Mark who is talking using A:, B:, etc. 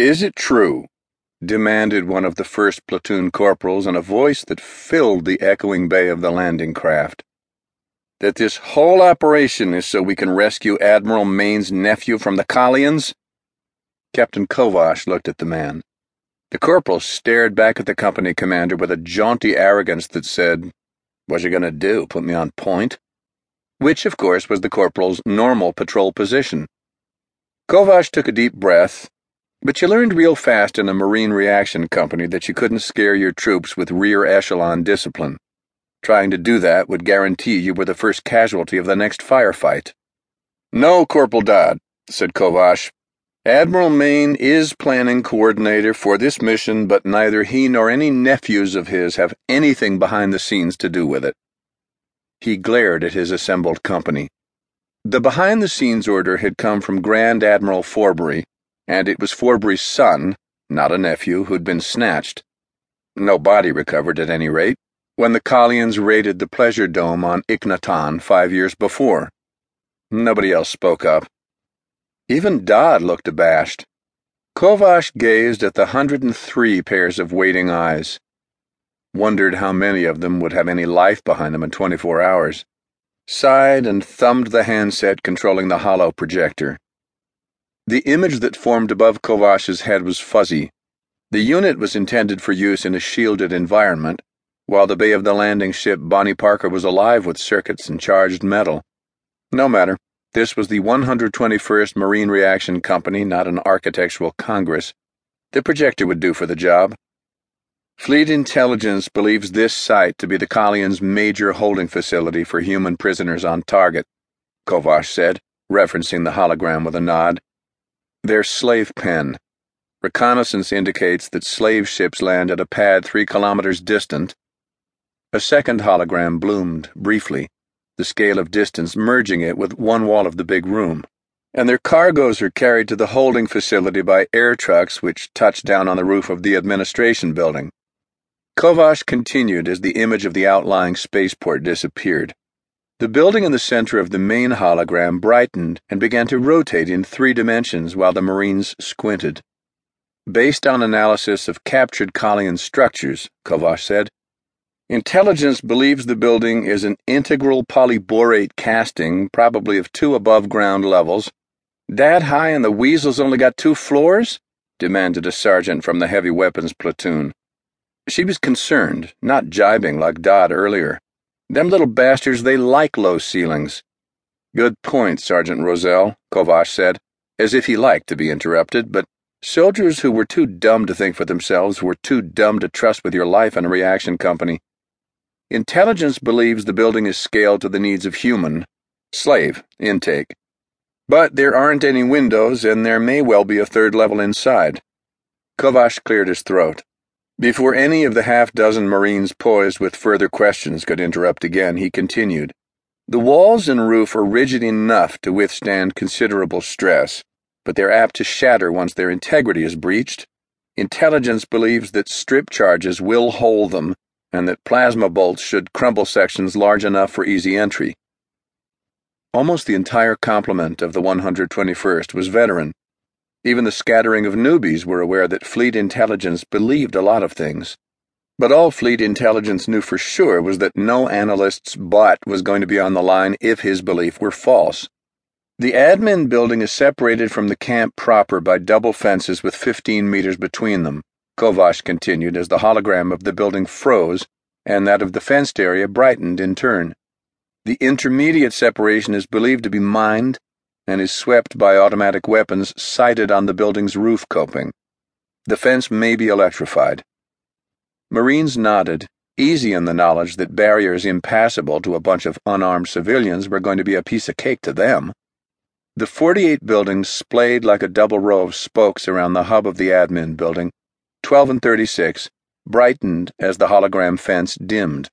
A: Is it true, demanded one of the first platoon corporals in a voice that filled the echoing bay of the landing craft, that this whole operation is so we can rescue Admiral Maine's nephew from the Kalians? Captain Kovash looked at the man. The corporal stared back at the company commander with a jaunty arrogance that said, What you gonna do, put me on point? Which, of course, was the corporal's normal patrol position. Kovash took a deep breath, but you learned real fast in a Marine reaction company that you couldn't scare your troops with rear echelon discipline. Trying to do that would guarantee you were the first casualty of the next firefight. No, Corporal Dodd, said Kovash. Admiral Maine is planning coordinator for this mission, but neither he nor any nephews of his have anything behind the scenes to do with it. He glared at his assembled company. The behind the scenes order had come from Grand Admiral Forbury, and it was Forbury's son, not a nephew, who'd been snatched. No body recovered at any rate, when the Kalians raided the Pleasure Dome on Iknatan five years before. Nobody else spoke up. Even Dodd looked abashed. Kovash gazed at the hundred and three pairs of waiting eyes. Wondered how many of them would have any life behind them in 24 hours. Sighed and thumbed the handset controlling the holo projector. The image that formed above Kovash's head was fuzzy. The unit was intended for use in a shielded environment, while the bay of the landing ship Bonnie Parker was alive with circuits and charged metal. No matter. This was the 121st Marine Reaction Company, not an architectural congress. The projector would do for the job. Fleet intelligence believes this site to be the Kalians' major holding facility for human prisoners on target, Kovash said, referencing the hologram with a nod. Their slave pen. Reconnaissance indicates that slave ships land at a pad three kilometers distant. A second hologram bloomed, briefly the scale of distance merging it with one wall of the big room. And their cargoes are carried to the holding facility by air trucks which touch down on the roof of the administration building. Kovash continued as the image of the outlying spaceport disappeared. The building in the center of the main hologram brightened and began to rotate in three dimensions while the Marines squinted. Based on analysis of captured Kalian structures, Kovash said, Intelligence believes the building is an integral polyborate casting, probably of two above ground levels. That high and the weasel's only got two floors? demanded a sergeant from the heavy weapons platoon. She was concerned, not jibing like Dodd earlier. Them little bastards, they like low ceilings. Good point, Sergeant Roselle, Kovash said, as if he liked to be interrupted, but soldiers who were too dumb to think for themselves were too dumb to trust with your life and a reaction company. Intelligence believes the building is scaled to the needs of human, slave, intake. But there aren't any windows, and there may well be a third level inside. Kovash cleared his throat. Before any of the half dozen Marines poised with further questions could interrupt again, he continued. The walls and roof are rigid enough to withstand considerable stress, but they're apt to shatter once their integrity is breached. Intelligence believes that strip charges will hold them and that plasma bolts should crumble sections large enough for easy entry. Almost the entire complement of the 121st was veteran. Even the scattering of newbies were aware that fleet intelligence believed a lot of things. But all fleet intelligence knew for sure was that no analyst's butt was going to be on the line if his belief were false. The admin building is separated from the camp proper by double fences with 15 meters between them. Kovash continued as the hologram of the building froze and that of the fenced area brightened in turn. The intermediate separation is believed to be mined and is swept by automatic weapons sighted on the building's roof coping. The fence may be electrified. Marines nodded, easy in the knowledge that barriers impassable to a bunch of unarmed civilians were going to be a piece of cake to them. The 48 buildings splayed like a double row of spokes around the hub of the admin building 12 and 36, brightened as the hologram fence dimmed.